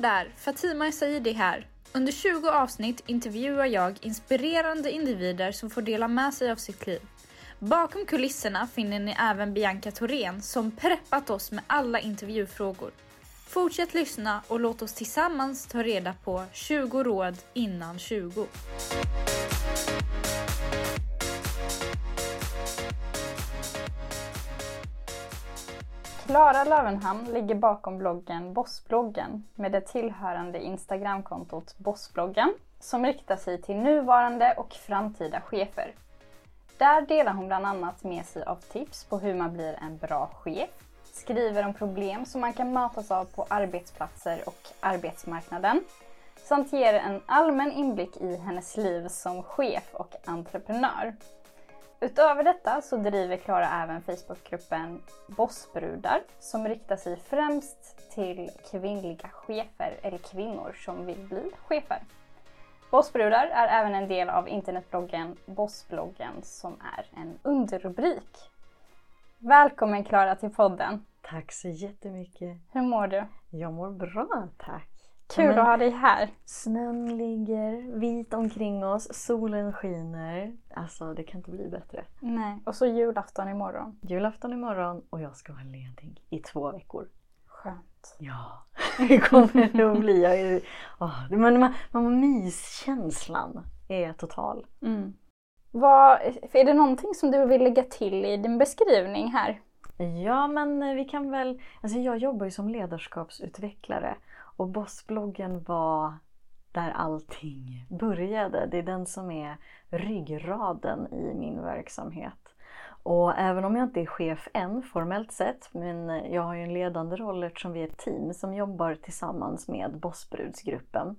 Där! Fatima Saidi här. Under 20 avsnitt intervjuar jag inspirerande individer som får dela med sig av sitt liv. Bakom kulisserna finner ni även Bianca Thorén som preppat oss med alla intervjufrågor. Fortsätt lyssna och låt oss tillsammans ta reda på 20 råd innan 20. Klara Lövenhamn ligger bakom bloggen Bossbloggen med det tillhörande Instagramkontot Bossbloggen som riktar sig till nuvarande och framtida chefer. Där delar hon bland annat med sig av tips på hur man blir en bra chef, skriver om problem som man kan mötas av på arbetsplatser och arbetsmarknaden samt ger en allmän inblick i hennes liv som chef och entreprenör. Utöver detta så driver Klara även Facebookgruppen Bossbrudar som riktar sig främst till kvinnliga chefer eller kvinnor som vill bli chefer. Bossbrudar är även en del av internetbloggen Bossbloggen som är en underrubrik. Välkommen Klara till podden! Tack så jättemycket! Hur mår du? Jag mår bra, tack! Kul Men, att ha dig här! Snön ligger vit omkring oss, solen skiner. Alltså det kan inte bli bättre. Nej, och så julafton imorgon. Julafton imorgon och jag ska vara ledig i två veckor. Skönt. Ja, det kommer det att bli. Är, oh, men man, man, myskänslan är total. Mm. Vad, är det någonting som du vill lägga till i din beskrivning här? Ja, men vi kan väl... Alltså jag jobbar ju som ledarskapsutvecklare och Bossbloggen var där allting började. Det är den som är ryggraden i min verksamhet. Och även om jag inte är chef än formellt sett, men jag har ju en ledande roll eftersom vi är ett team som jobbar tillsammans med Bossbrudsgruppen.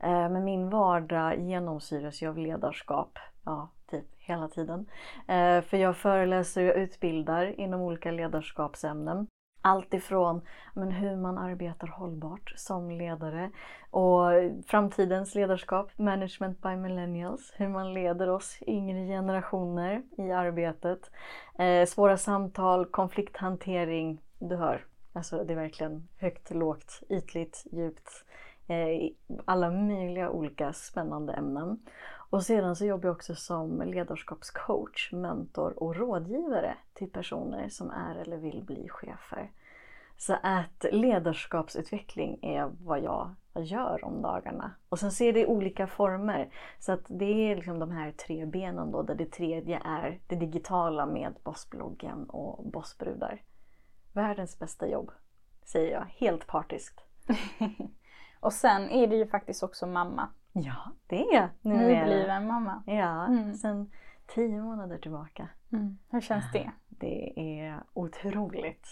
Eh, men min vardag genomsyras ju av ledarskap, ja, typ hela tiden. Eh, för jag föreläser och utbildar inom olika ledarskapsämnen. Allt ifrån men, hur man arbetar hållbart som ledare och framtidens ledarskap, management by millennials, hur man leder oss yngre generationer i arbetet. Eh, svåra samtal, konflikthantering, du hör. Alltså det är verkligen högt, lågt, ytligt, djupt. Eh, alla möjliga olika spännande ämnen. Och sedan så jobbar jag också som ledarskapscoach, mentor och rådgivare till personer som är eller vill bli chefer. Så att ledarskapsutveckling är vad jag gör om dagarna. Och sen ser det i olika former. Så att det är liksom de här tre benen då, där det tredje är det digitala med Bossbloggen och Bossbrudar. Världens bästa jobb, säger jag helt partiskt. och sen är du ju faktiskt också mamma. Ja, det är jag. Nu Nybliven mamma. Ja, mm. sen tio månader tillbaka. Mm. Hur känns det? Det är otroligt.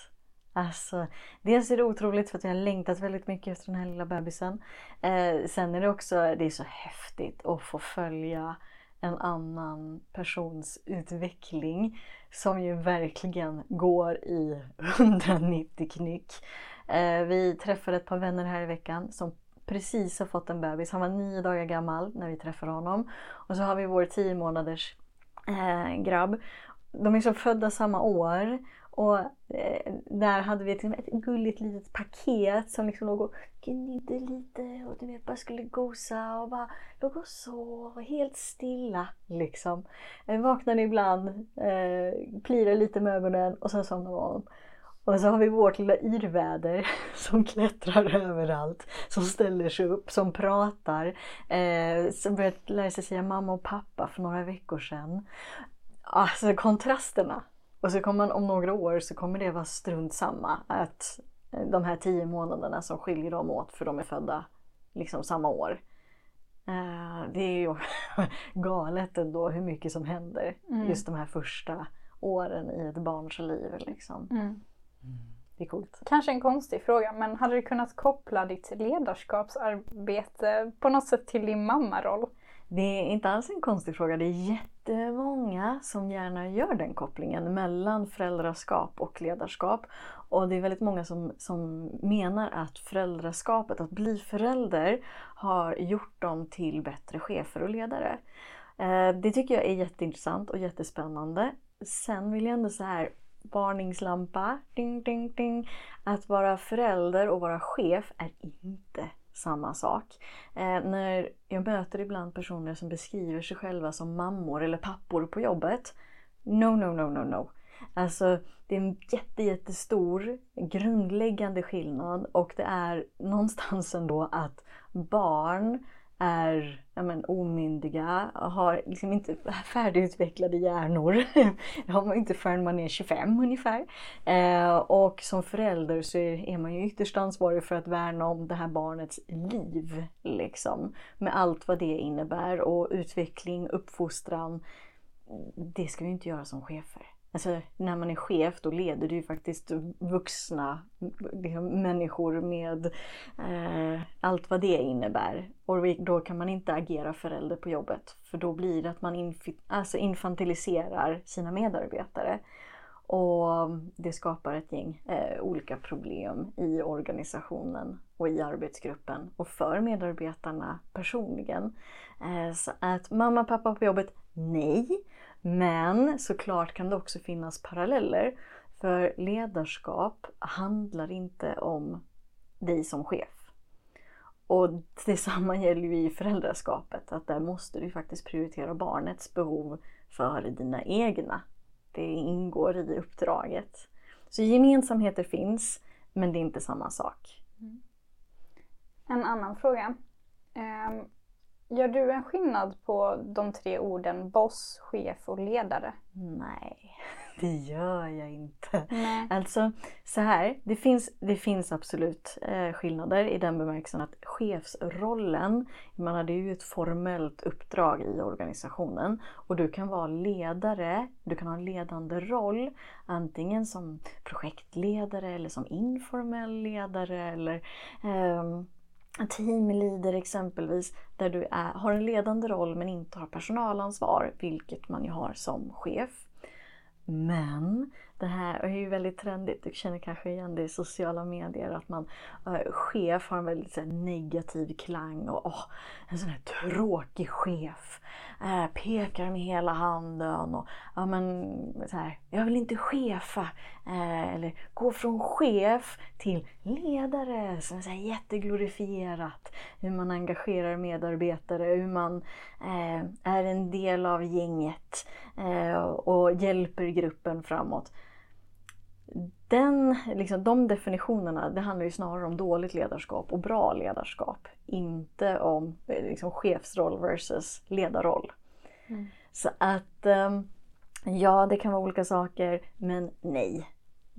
Alltså, dels är det otroligt för att jag har längtat väldigt mycket efter den här lilla bebisen. Eh, sen är det också, det är så häftigt att få följa en annan persons utveckling som ju verkligen går i 190 knyck. Eh, vi träffade ett par vänner här i veckan som precis har fått en bebis. Han var nio dagar gammal när vi träffade honom. Och så har vi vår tio månaders eh, grabb. De är så födda samma år. Och eh, där hade vi liksom ett gulligt litet paket som liksom låg och gnidde lite och du vet bara skulle gosa och bara låg och sov helt stilla liksom. Vaknade ibland, eh, plirade lite med ögonen och sen somnade man om. Och så har vi vårt lilla yrväder som klättrar överallt, som ställer sig upp, som pratar, eh, som började lära sig säga mamma och pappa för några veckor sedan. Alltså kontrasterna. Och så kommer man om några år så kommer det vara strunt samma att de här tio månaderna som skiljer dem åt för de är födda liksom samma år. Eh, det är ju galet ändå hur mycket som händer mm. just de här första åren i ett barns liv. Liksom. Mm. Det är coolt. Kanske en konstig fråga, men hade du kunnat koppla ditt ledarskapsarbete på något sätt till din mammaroll? Det är inte alls en konstig fråga. Det är jättemånga som gärna gör den kopplingen mellan föräldraskap och ledarskap. Och det är väldigt många som, som menar att föräldraskapet, att bli förälder, har gjort dem till bättre chefer och ledare. Eh, det tycker jag är jätteintressant och jättespännande. Sen vill jag ändå så här varningslampa. Ding, ding, ding. Att vara förälder och vara chef är inte samma sak. Eh, när jag möter ibland personer som beskriver sig själva som mammor eller pappor på jobbet. No, no, no, no, no. Alltså det är en jätte, jättestor grundläggande skillnad och det är någonstans ändå att barn är ja, men, omyndiga, har liksom inte färdigutvecklade hjärnor. det har man inte förrän man är 25 ungefär. Eh, och som förälder så är, är man ju ytterst ansvarig för att värna om det här barnets liv. Liksom, med allt vad det innebär och utveckling, uppfostran. Det ska vi inte göra som chefer. Alltså när man är chef då leder du ju faktiskt vuxna liksom, människor med eh, allt vad det innebär. Och då kan man inte agera förälder på jobbet för då blir det att man inf alltså infantiliserar sina medarbetare. Och det skapar ett gäng eh, olika problem i organisationen och i arbetsgruppen och för medarbetarna personligen. Eh, så att mamma och pappa på jobbet, nej. Men såklart kan det också finnas paralleller. För ledarskap handlar inte om dig som chef. Och detsamma gäller ju i föräldraskapet, att där måste du faktiskt prioritera barnets behov före dina egna. Det ingår i uppdraget. Så gemensamheter finns, men det är inte samma sak. Mm. En annan fråga. Ehm, Gör du en skillnad på de tre orden boss, chef och ledare? Nej, det gör jag inte. Nej. Alltså så här, det finns, det finns absolut eh, skillnader i den bemärkelsen att chefsrollen, man hade ju ett formellt uppdrag i organisationen och du kan vara ledare, du kan ha en ledande roll antingen som projektledare eller som informell ledare eller eh, teamleader exempelvis, där du är, har en ledande roll men inte har personalansvar, vilket man ju har som chef. Men det här är ju väldigt trendigt, du känner kanske igen det i sociala medier, att man äh, chef har en väldigt här, negativ klang och åh, en sån här tråkig chef. Äh, pekar med hela handen och ja men så här, jag vill inte chefa. Äh, eller gå från chef till ledare, som är så här jätteglorifierat. Hur man engagerar medarbetare, hur man är en del av gänget och hjälper gruppen framåt den, liksom, de definitionerna det handlar ju snarare om dåligt ledarskap och bra ledarskap. Inte om liksom, chefsroll versus ledarroll. Mm. Så att ehm, ja, det kan vara olika saker, men nej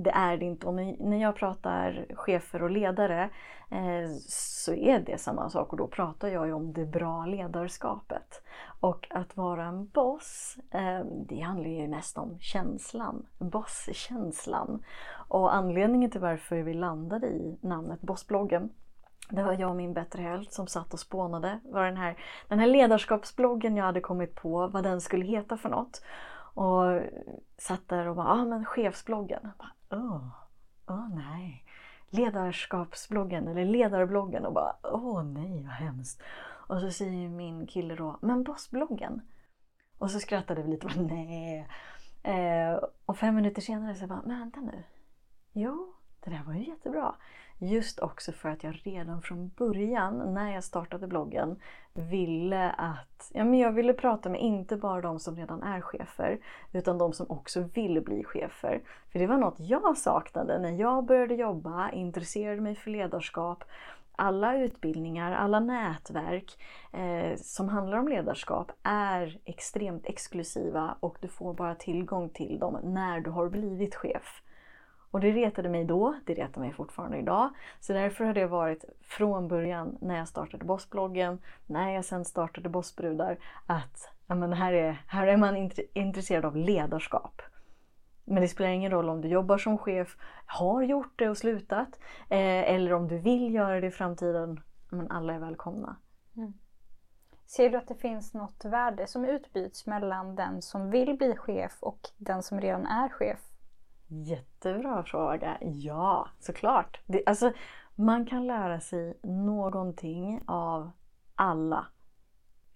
det är det inte. Och när jag pratar chefer och ledare eh, så är det samma sak och då pratar jag ju om det bra ledarskapet. Och att vara en boss, eh, det handlar ju mest om känslan, bosskänslan. Och anledningen till varför vi landade i namnet Bossbloggen det var jag och min bättre hälft som satt och spånade vad den här, den här ledarskapsbloggen jag hade kommit på, vad den skulle heta för något. Och satt där och bara, ja ah, men chefsbloggen. Åh, åh nej. Ledarskapsbloggen eller ledarbloggen och bara, åh nej vad hemskt. Och så säger min kille då, men bossbloggen? Och så skrattade vi lite och bara, nej. Eh, och fem minuter senare så bara, men vänta nu. Jo, det där var ju jättebra. Just också för att jag redan från början, när jag startade bloggen, ville att ja, men jag ville prata med inte bara de som redan är chefer, utan de som också vill bli chefer. För det var något jag saknade när jag började jobba, intresserade mig för ledarskap. Alla utbildningar, alla nätverk eh, som handlar om ledarskap är extremt exklusiva och du får bara tillgång till dem när du har blivit chef. Och det retade mig då, det retar mig fortfarande idag. Så därför har det varit från början när jag startade Bossbloggen, när jag sen startade Bossbrudar, att ja, men här, är, här är man intresserad av ledarskap. Men det spelar ingen roll om du jobbar som chef, har gjort det och slutat, eh, eller om du vill göra det i framtiden. Men alla är välkomna. Mm. Ser du att det finns något värde som utbyts mellan den som vill bli chef och den som redan är chef? Jättebra fråga. Ja, såklart. Det, alltså, man kan lära sig någonting av alla.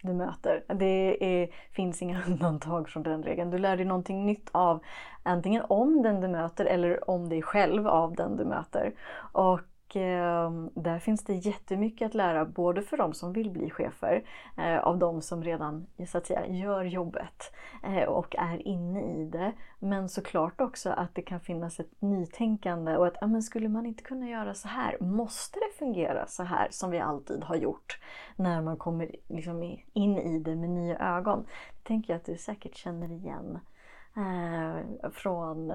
du möter. Det är, finns inga undantag från den regeln. Du lär dig någonting nytt av antingen om den du möter eller om dig själv av den du möter. Och Ehm, där finns det jättemycket att lära både för de som vill bli chefer, eh, av de som redan så att säga, gör jobbet eh, och är inne i det. Men såklart också att det kan finnas ett nytänkande och att men skulle man inte kunna göra så här? Måste det fungera så här som vi alltid har gjort? När man kommer liksom in i det med nya ögon. Det tänker jag att du säkert känner igen eh, från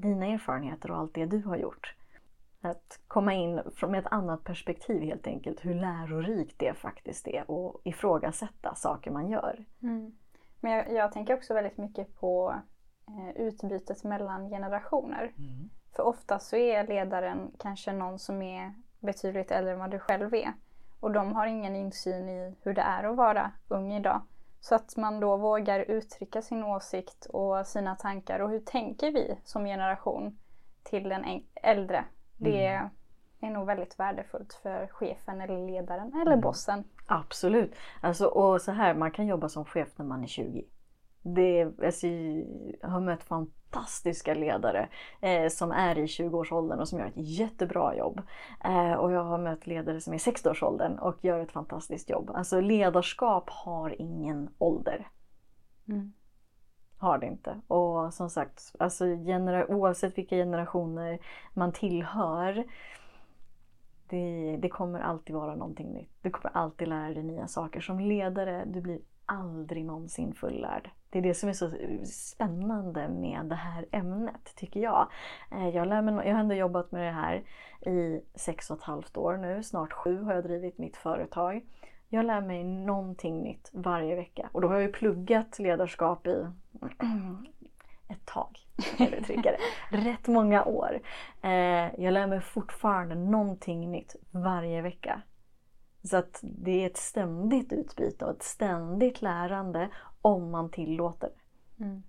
dina erfarenheter och allt det du har gjort. Att komma in med ett annat perspektiv helt enkelt, hur lärorikt det faktiskt är och ifrågasätta saker man gör. Mm. Men jag, jag, tänker också väldigt mycket på eh, utbytet mellan generationer. Mm. För ofta så är ledaren kanske någon som är betydligt äldre än vad du själv är. Och de har ingen insyn i hur det är att vara ung idag. Så att man då vågar uttrycka sin åsikt och sina tankar och hur tänker vi som generation till den äldre det mm. är nog väldigt värdefullt för chefen eller ledaren eller mm. bossen. Absolut. Alltså, och så här, man kan jobba som chef när man är 20. Det, alltså, jag har mött fantastiska ledare eh, som är i 20-årsåldern och som gör ett jättebra jobb. Eh, och jag har mött ledare som är i 60-årsåldern och gör ett fantastiskt jobb. Alltså ledarskap har ingen ålder. Mm. Har det inte. Och som sagt, alltså genera- oavsett vilka generationer man tillhör det, det, kommer alltid vara någonting nytt. Du kommer alltid lära dig nya saker. Som ledare, du blir aldrig någonsin fullärd. Det är det som är så spännande med det här ämnet, tycker jag. Eh, jag, lär mig, jag har ändå jobbat med det här i sex och ett halvt år nu. Snart sju har jag drivit mitt företag. Jag lär mig någonting nytt varje vecka. Och då har jag ju pluggat ledarskap i ett tag. Rätt många år. Eh, jag lär mig fortfarande någonting nytt varje vecka. Så att det är ett ständigt utbyte och ett ständigt lärande om man tillåter. Mm.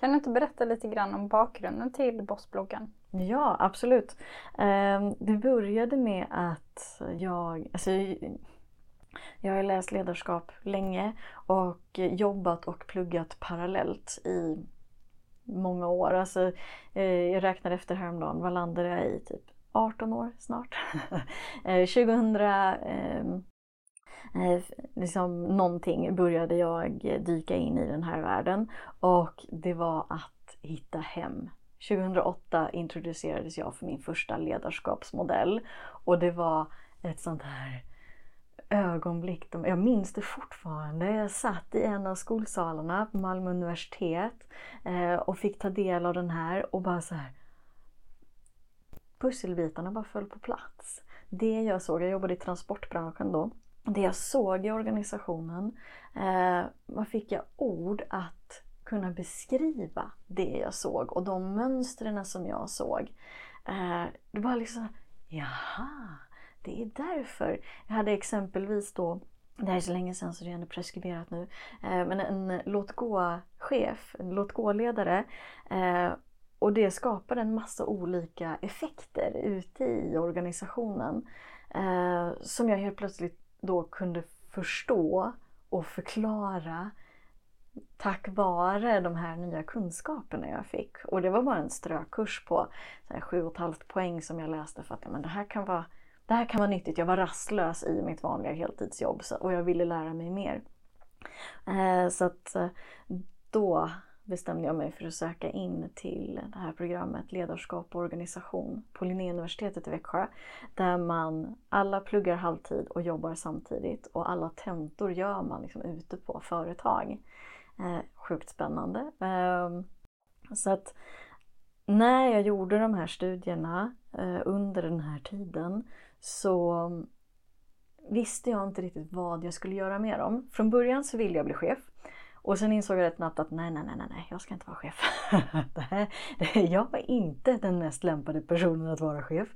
Kan du inte berätta lite grann om bakgrunden till Bossbloggen? Ja, absolut. Eh, det började med att jag, alltså, jag har läst ledarskap länge och jobbat och pluggat parallellt i många år. Alltså, eh, jag räknade efter häromdagen, vad landade jag i? Typ 18 år snart. 2000 eh, ehm, eh, liksom någonting började jag dyka in i den här världen och det var att hitta hem. 2008 introducerades jag för min första ledarskapsmodell och det var ett sånt här ögonblick. Jag minns det fortfarande. Jag satt i en av skolsalarna på Malmö universitet eh, och fick ta del av den här och bara så här. Pusselbitarna bara föll på plats. Det jag såg, jag jobbade i transportbranschen då. Det jag såg i organisationen, eh, vad fick jag ord att kunna beskriva det jag såg och de mönstren som jag såg. Eh, det var liksom, jaha, det är därför. Jag hade exempelvis då det här är så länge sedan så det är ändå preskriberat nu. Eh, men en låt gå-chef, en låt gå-ledare. Eh, och det skapade en massa olika effekter ute i organisationen. Eh, som jag helt plötsligt då kunde förstå och förklara tack vare de här nya kunskaperna jag fick. Och det var bara en strökurs på 7,5 poäng som jag läste för att men det här kan vara det här kan vara nyttigt. Jag var rastlös i mitt vanliga heltidsjobb och jag ville lära mig mer. Eh, så att eh, då bestämde jag mig för att söka in till det här programmet Ledarskap och organisation på Linnéuniversitetet i Växjö. Där man alla pluggar halvtid och jobbar samtidigt och alla tentor gör man liksom ute på företag. Eh, sjukt spännande. Ehm, så att när jag gjorde de här studierna eh, under den här tiden så visste jag inte riktigt vad jag skulle göra med dem. Från början så ville jag bli chef. Och sen insåg jag rätt snabbt att nej, nej, nej, nej, jag ska inte vara chef. det här, det, jag var inte den mest lämpade personen att vara chef.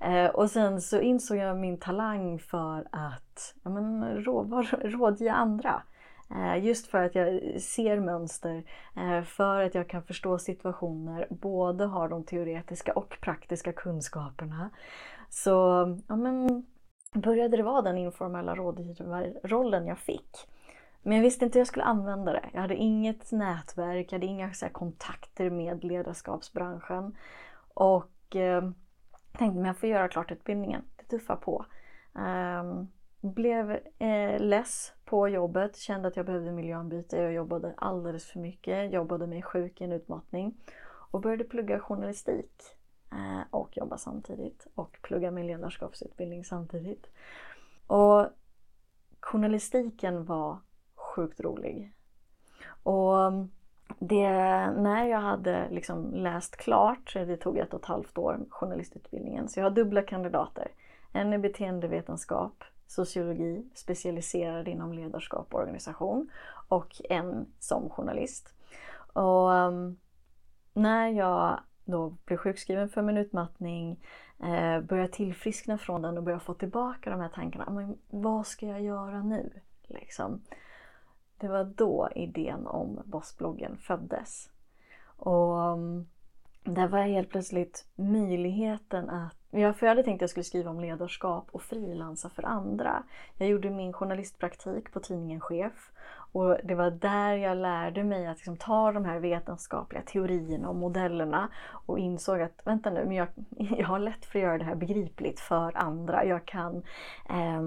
Eh, och sen så insåg jag min talang för att ja, men, råd, rådge andra. Eh, just för att jag ser mönster, eh, för att jag kan förstå situationer, både har de teoretiska och praktiska kunskaperna. Så ja, men, började det vara den informella rådgivarrollen jag fick. Men jag visste inte hur jag skulle använda det. Jag hade inget nätverk, jag hade inga så kontakter med ledarskapsbranschen. Och eh, tänkte att jag får göra klart utbildningen. Det tuffar på. Um, blev eh, less på jobbet, kände att jag behövde miljöombyte. Jag jobbade alldeles för mycket, jobbade mig sjuk i en utmattning och började plugga journalistik eh, och jobba samtidigt och plugga min ledarskapsutbildning samtidigt. Och journalistiken var sjukt rolig. Och det, när jag hade liksom läst klart, det tog ett och ett halvt år, journalistutbildningen, så jag har dubbla kandidater. En i beteendevetenskap, sociologi, specialiserad inom ledarskap och organisation och en som journalist. Och ehm, när jag då blev sjukskriven för min utmattning, eh, började tillfriskna från den och började få tillbaka de här tankarna. Men vad ska jag göra nu? Liksom. Det var då idén om Bossbloggen föddes. Och ehm, där det var helt plötsligt möjligheten att Ja, för jag hade tänkt att jag skulle skriva om ledarskap och frilansa för andra. Jag gjorde min journalistpraktik på tidningen Chef och det var där jag lärde mig att liksom ta de här vetenskapliga teorierna och modellerna och insåg att vänta nu, men jag, jag har lätt för att göra det här begripligt för andra. Jag kan eh,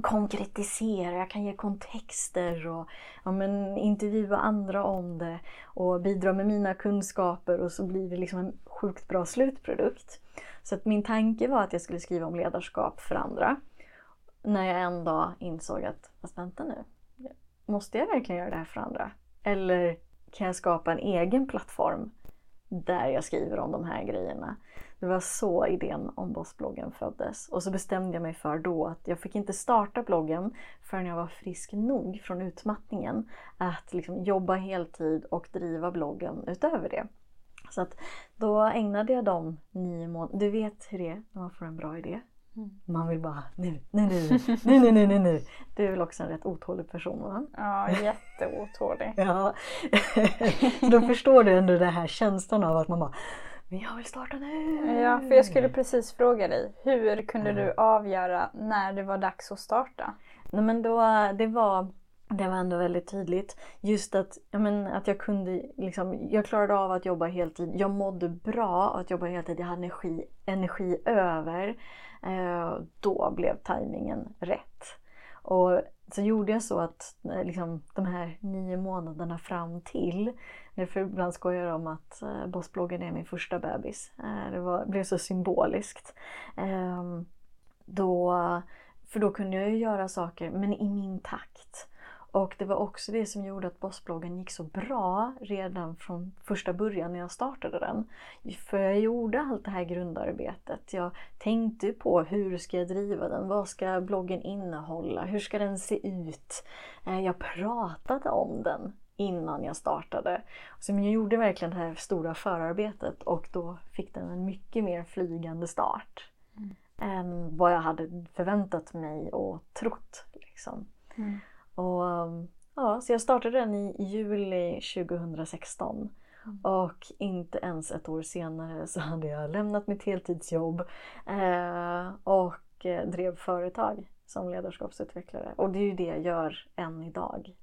konkretisera, jag kan ge kontexter och ja, men, intervjua andra om det och bidra med mina kunskaper och så blir det liksom en sjukt bra slutprodukt. Så att min tanke var att jag skulle skriva om ledarskap för andra. När jag en dag insåg att, fast vänta nu, måste jag verkligen göra det här för andra? Eller kan jag skapa en egen plattform där jag skriver om de här grejerna? Det var så idén om Bossbloggen föddes. Och så bestämde jag mig för då att jag fick inte starta bloggen förrän jag var frisk nog från utmattningen att liksom jobba heltid och driva bloggen utöver det. Så att då ägnade jag de nio månaderna. Du vet hur det är när man får en bra idé. Mm. Man vill bara nu, nu, nu, nu, nu, nu, nu, nu. Du är väl också en rätt otålig person va? Ja, jätteotålig. ja. då förstår du ändå den här känslan av att man bara men jag vill starta nu! Ja, för jag skulle precis fråga dig. Hur kunde mm. du avgöra när det var dags att starta? Nej men då, det var det var ändå väldigt tydligt. Just att, ja, men, att jag kunde, liksom, jag klarade av att jobba heltid. Jag mådde bra att jobba heltid. Jag hade energi, energi över. Eh, då blev tajmingen rätt. Och så gjorde jag så att eh, liksom, de här nio månaderna fram till, därför ibland skojar jag om att eh, Bossbloggen är min första bebis. Eh, det var, blev så symboliskt. Eh, då, för då kunde jag ju göra saker, men i min takt. Och det var också det som gjorde att Bossbloggen gick så bra redan från första början när jag startade den. För jag gjorde allt det här grundarbetet. Jag tänkte på hur ska jag driva den? Vad ska bloggen innehålla? Hur ska den se ut? Eh, jag pratade om den innan jag startade. Så jag gjorde verkligen det här stora förarbetet och då fick den en mycket mer flygande start. Mm. Än vad jag hade förväntat mig och trott. Liksom. Mm. Och, um, ja, så jag startade den i juli 2016. Mm. Och inte ens ett år senare så hade jag lämnat mitt heltidsjobb eh, och eh, drev företag som ledarskapsutvecklare. Och det är ju det jag gör än idag.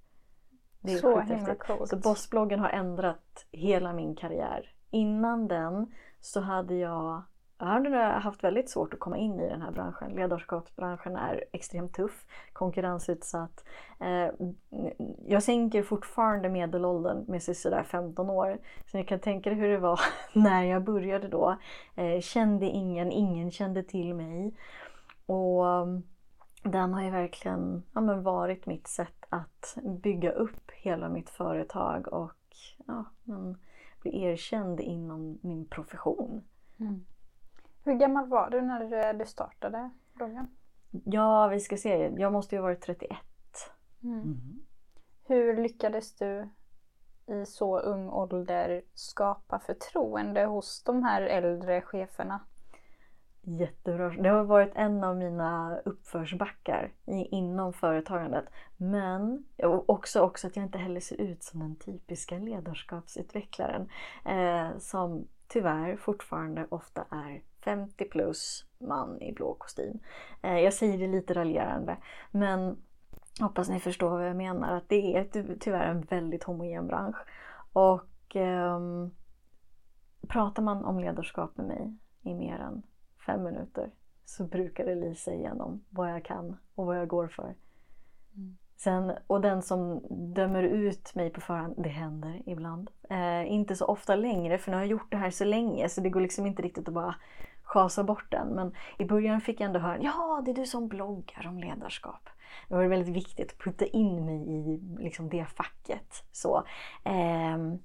Det är så himla coolt. Så Bossbloggen har ändrat hela min karriär. Innan den så hade jag jag har haft väldigt svårt att komma in i den här branschen. Ledarskapsbranschen är extremt tuff, konkurrensutsatt. Eh, jag sänker fortfarande medelåldern med sådär 15 år. Så ni kan tänka er hur det var när jag började då. Eh, kände ingen, ingen kände till mig. Och mm, den har ju verkligen ja, men varit mitt sätt att bygga upp hela mitt företag och ja, men, bli erkänd inom min profession. Mm. Hur gammal var du när du startade bloggen? Ja, vi ska se. Jag måste ju ha varit 31. Mm. Mm. Hur lyckades du i så ung ålder skapa förtroende hos de här äldre cheferna? Jättebra. Det har varit en av mina uppförsbackar inom företagandet. Men också, också att jag inte heller ser ut som den typiska ledarskapsutvecklaren. Eh, som tyvärr fortfarande ofta är 50 plus man i blå kostym. Eh, jag säger det lite raljerande men Hoppas ni förstår vad jag menar. Att det är tyvärr en väldigt homogen bransch. Och eh, pratar man om ledarskap med mig i mer än fem minuter så brukar det lysa igenom vad jag kan och vad jag går för. Mm. Sen, och den som dömer ut mig på förhand, det händer ibland. Eh, inte så ofta längre för nu har jag gjort det här så länge så det går liksom inte riktigt att bara schasa bort den. Men i början fick jag ändå höra, ja det är du som bloggar om ledarskap. Det var väldigt viktigt att putta in mig i liksom, det facket. Så. Ehm, eh,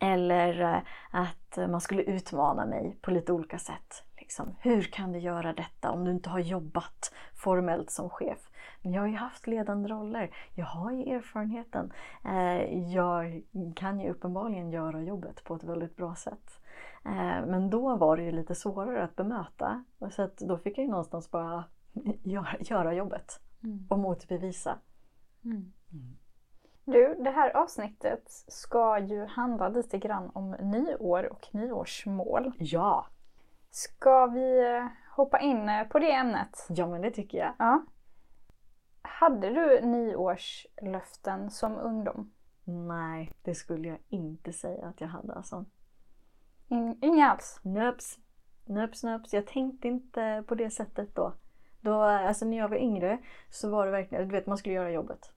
eller att man skulle utmana mig på lite olika sätt. Liksom, hur kan du göra detta om du inte har jobbat formellt som chef? Men jag har ju haft ledande roller. Jag har ju erfarenheten. Eh, jag kan ju uppenbarligen göra jobbet på ett väldigt bra sätt. Eh, men då var det ju lite svårare att bemöta. Så att då fick jag ju någonstans bara göra, jobbet Mm. och motbevisa. Mm. Du, det här avsnittet ska ju handla lite grann om nyår och nyårsmål. Ja, Ska vi eh, hoppa in eh, på det ämnet? ja men det tycker jag. Ja. Hade du nyårslöften som ungdom? Nej, det skulle jag inte säga att jag hade alltså. In, inga alls? Nöps, nöps, nöps. Jag tänkte inte på det sättet då. då. Alltså när jag var yngre så var det verkligen, du vet man skulle göra jobbet.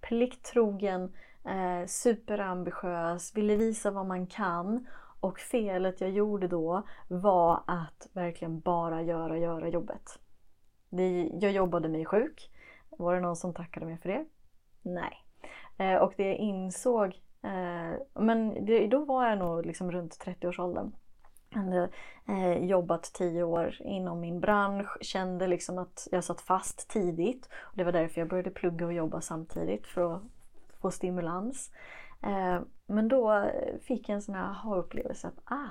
Plikttrogen, eh, superambitiös, ville visa vad man kan. Och felet jag gjorde då var att verkligen bara göra, göra jobbet. Jag jobbade mig sjuk. Var det någon som tackade mig för det? Nej. Eh, och det jag insåg, eh, men då var jag nog liksom runt 30-årsåldern. Jag hade eh, jobbat tio år inom min bransch, kände liksom att jag satt fast tidigt. Och det var därför jag började plugga och jobba samtidigt för att få stimulans. Eh, men då fick jag en sån här aha-upplevelse att ah,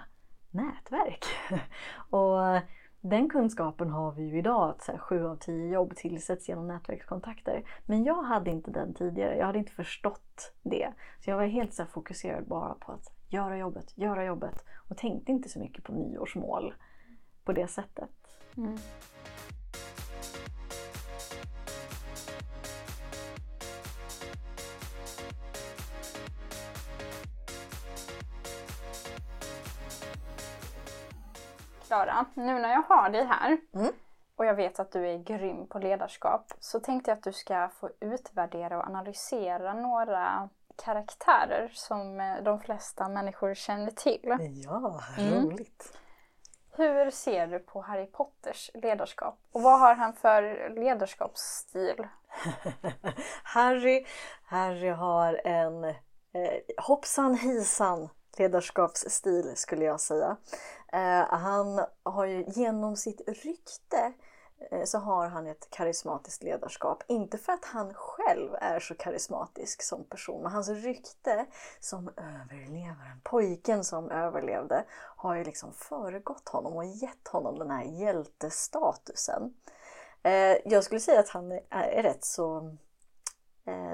nätverk. och den kunskapen har vi ju idag, att så här, sju av tio jobb tillsätts genom nätverkskontakter. Men jag hade inte den tidigare, jag hade inte förstått det. Så jag var helt så här, fokuserad bara på att göra jobbet, göra jobbet och tänkte inte så mycket på nyårsmål på det sättet. Mm. Klara, nu när jag har dig här Mm. och jag vet att du är grym på ledarskap så tänkte jag att du ska få utvärdera och analysera några karaktärer som eh, de flesta människor känner till. Ja, Mm. roligt. Hur ser du på Harry Potters ledarskap? Och vad har han för ledarskapsstil? Harry, Harry har en eh, hoppsan hejsan ledarskapsstil skulle jag säga. Eh, han har ju genom sitt rykte eh, så har han ett karismatiskt ledarskap. Inte för att han själv är så karismatisk som person, men hans rykte som överlevaren, pojken som överlevde, har ju liksom föregått honom och gett honom den här hjältestatusen. Eh, jag skulle säga att han är, rätt så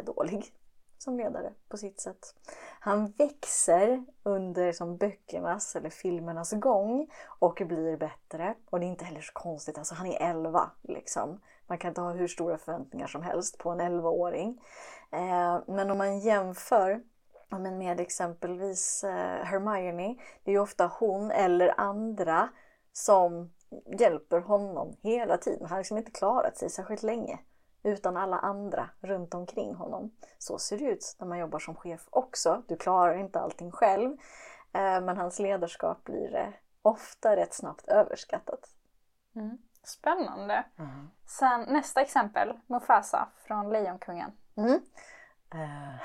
dålig som ledare på sitt sätt. Han växer under som böckernas eller filmernas gång och blir bättre. Och det är inte heller så konstigt, alltså han är 11 liksom. Man kan inte ha hur stora förväntningar som helst på en 11-åring. Eh, men om man jämför men med exempelvis eh, Hermione, det är ju ofta hon eller andra som hjälper honom hela tiden. Han har liksom inte klarat sig särskilt länge utan alla andra runt omkring honom. Så ser det ut när man jobbar som chef också. Du klarar inte allting själv. Eh, Men hans ledarskap blir eh, ofta rätt snabbt överskattat. Mm. Spännande. Sen nästa exempel, Mufasa från Lejonkungen. Mm. Eh,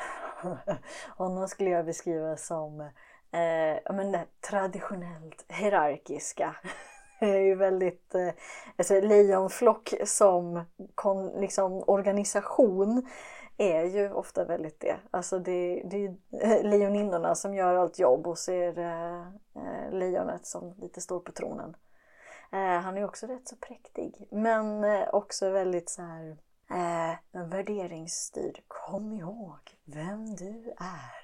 honom skulle jag beskriva som eh, ja, men det traditionellt hierarkiska. Det är ju väldigt, eh, alltså lejonflock som kon, liksom, organisation är ju ofta väldigt det. Alltså det, det är ju eh, lejoninnorna som gör allt jobb och så är det eh, eh, lejonet som lite står på tronen. Eh, han är också rätt så präktig men också väldigt så här eh, värderingsstyrd. Kom ihåg vem du är.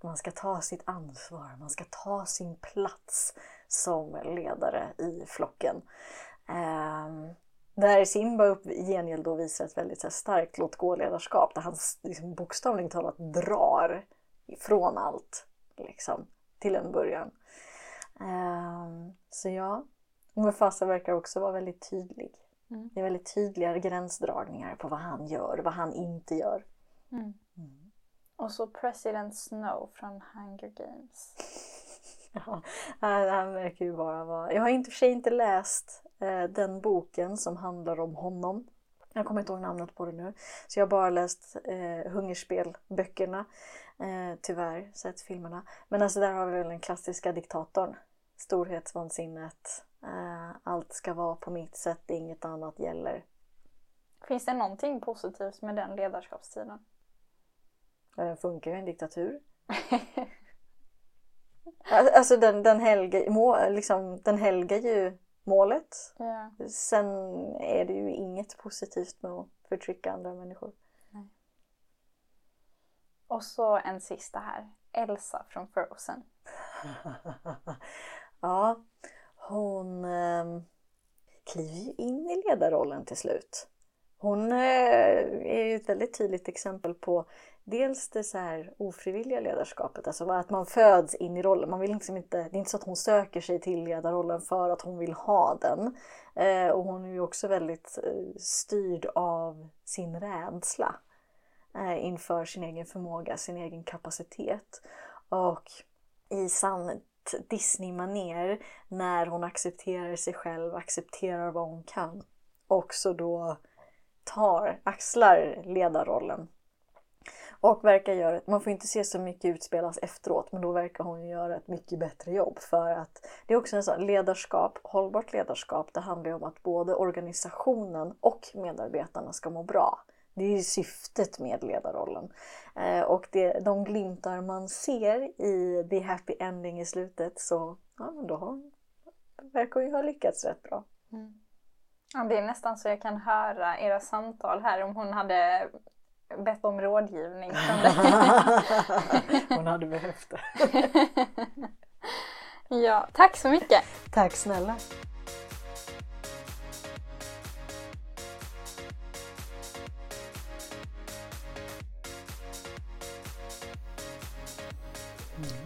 Man ska ta sitt ansvar, man ska ta sin plats som ledare i flocken. Eh, Där Simba upp i gengäld då visar ett väldigt här, starkt låt gå-ledarskap där han liksom, bokstavligt talat drar ifrån allt liksom, till en början. Um, så ja, Mufasa verkar också vara väldigt tydlig. Mm. Det är väldigt tydliga gränsdragningar på vad han gör och vad han inte gör. Mm. Mm. Och så President Snow från Hunger Games. ja, han verkar ju bara vara... Jag har inte för sig inte läst eh, den boken som handlar om honom. Jag kommer inte ihåg namnet på det nu. Så jag har bara läst eh, Hungerspel-böckerna. Eh, tyvärr, sett filmerna. Men alltså där har vi väl den klassiska diktatorn. Storhetsvansinnet. Eh, allt ska vara på mitt sätt, inget annat gäller. Finns det någonting positivt med den ledarskapstiden? Ja, den funkar ju i en diktatur. alltså den, den, helgar, liksom, den helgar ju målet. Ja. Sen är det ju inget positivt med att förtrycka andra människor. Nej. Och så en sista här. Elsa från Frozen. ja, hon eh, kliver ju in i ledarrollen till slut. Hon eh, är ju ett väldigt tydligt exempel på dels det så här ofrivilliga ledarskapet, alltså att man föds in i rollen. Man vill liksom inte, det är inte så att hon söker sig till ledarrollen för att hon vill ha den. Eh, och hon är ju också väldigt eh, styrd av sin rädsla inför sin egen förmåga, sin egen kapacitet. Och i sant Disney-manér när hon accepterar sig själv, accepterar vad hon kan. Också då tar, axlar ledarrollen och verkar göra, man får inte se så mycket utspelas efteråt men då verkar hon göra ett mycket bättre jobb för att det är också en sån ledarskap, hållbart ledarskap, det handlar ju om att både organisationen och medarbetarna ska må bra. Det är syftet med ledarrollen. Eh, och det, de glimtar man ser i the happy ending i slutet så ja, då har, verkar hon ju ha lyckats rätt bra. Mm. Ja, det är nästan så jag kan höra era samtal här om hon hade bett om rådgivning från dig. Hon hade behövt det. ja, tack så mycket. Tack snälla.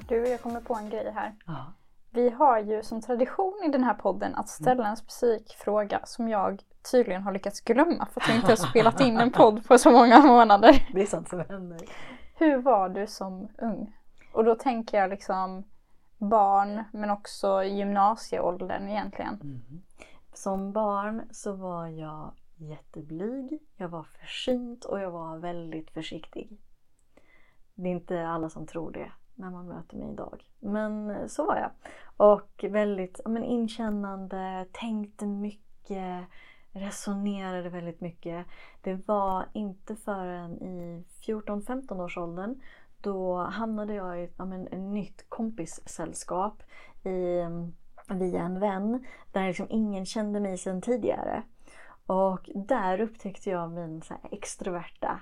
Du, jag kommer på en grej här. Ja. Vi har ju som tradition i den här podden att ställa en specifik fråga som jag tydligen har lyckats glömma för att jag inte har spelat in en podd på så många månader. Det är sånt som händer. Hur var du som ung? Och då tänker jag liksom barn men också gymnasieåldern egentligen. Mm. Som barn så var jag jätteblyg, jag var försynt och jag var väldigt försiktig. Det är inte alla som tror det när man möter mig idag. Men eh, så var jag. Och väldigt ja, men inkännande, tänkte mycket, resonerade väldigt mycket. Det var inte förrän i 14-15 års åldern då hamnade jag i ja, men, ett nytt kompissällskap i, mm, via en vän där liksom ingen kände mig sedan tidigare. Och där upptäckte jag min så här, extroverta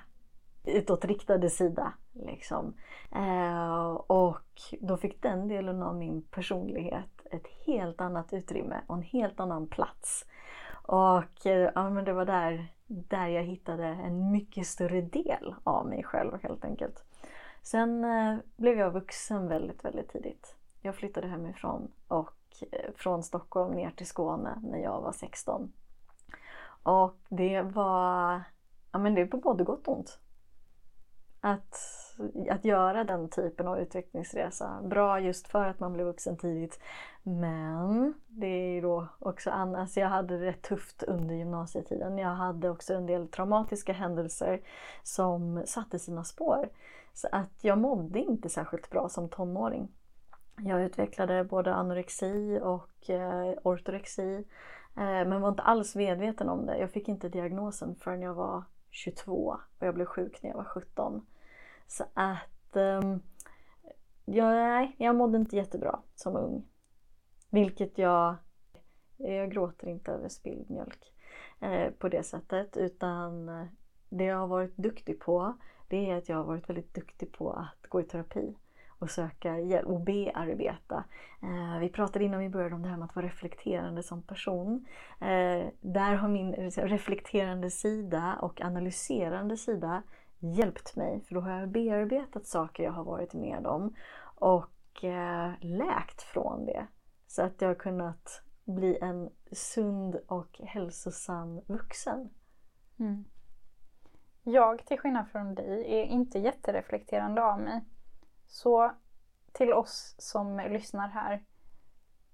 utåtriktade sida. Liksom. Eh, och då fick den delen av min personlighet ett helt annat utrymme och en helt annan plats. Och eh, ja, men det var där, där jag hittade en mycket större del av mig själv helt enkelt. Sen eh, blev jag vuxen väldigt, väldigt tidigt. Jag flyttade hemifrån och eh, från Stockholm ner till Skåne när jag var 16. Och det var, ja men det är på både gott och ont. Att, att göra den typen av utvecklingsresa. Bra just för att man blev vuxen tidigt. Men det är ju då också annars. Alltså jag hade det rätt tufft under gymnasietiden. Jag hade också en del traumatiska händelser som satte sina spår. Så att jag mådde inte särskilt bra som tonåring. Jag utvecklade både anorexi och eh, ortorexi. Eh, men var inte alls medveten om det. Jag fick inte diagnosen förrän jag var 22 och jag blev sjuk när jag var 17. Så att ehm, um, jag, nej, jag mådde inte jättebra som ung. Vilket jag, jag gråter inte över spilld mjölk eh, på det sättet utan eh, det jag har varit duktig på det är att jag har varit väldigt duktig på att gå i terapi. och söka hjälp och bearbeta. Eh, vi pratade innan vi började om det här med att vara reflekterande som person. Eh, där har min reflekterande sida och analyserande sida hjälpt mig för då har jag bearbetat saker jag har varit med om och eh, läkt från det. Så att jag har kunnat bli en sund och hälsosam vuxen. Mm. Jag, till skillnad från dig, är inte jättereflekterande av mig. Så till oss som lyssnar här.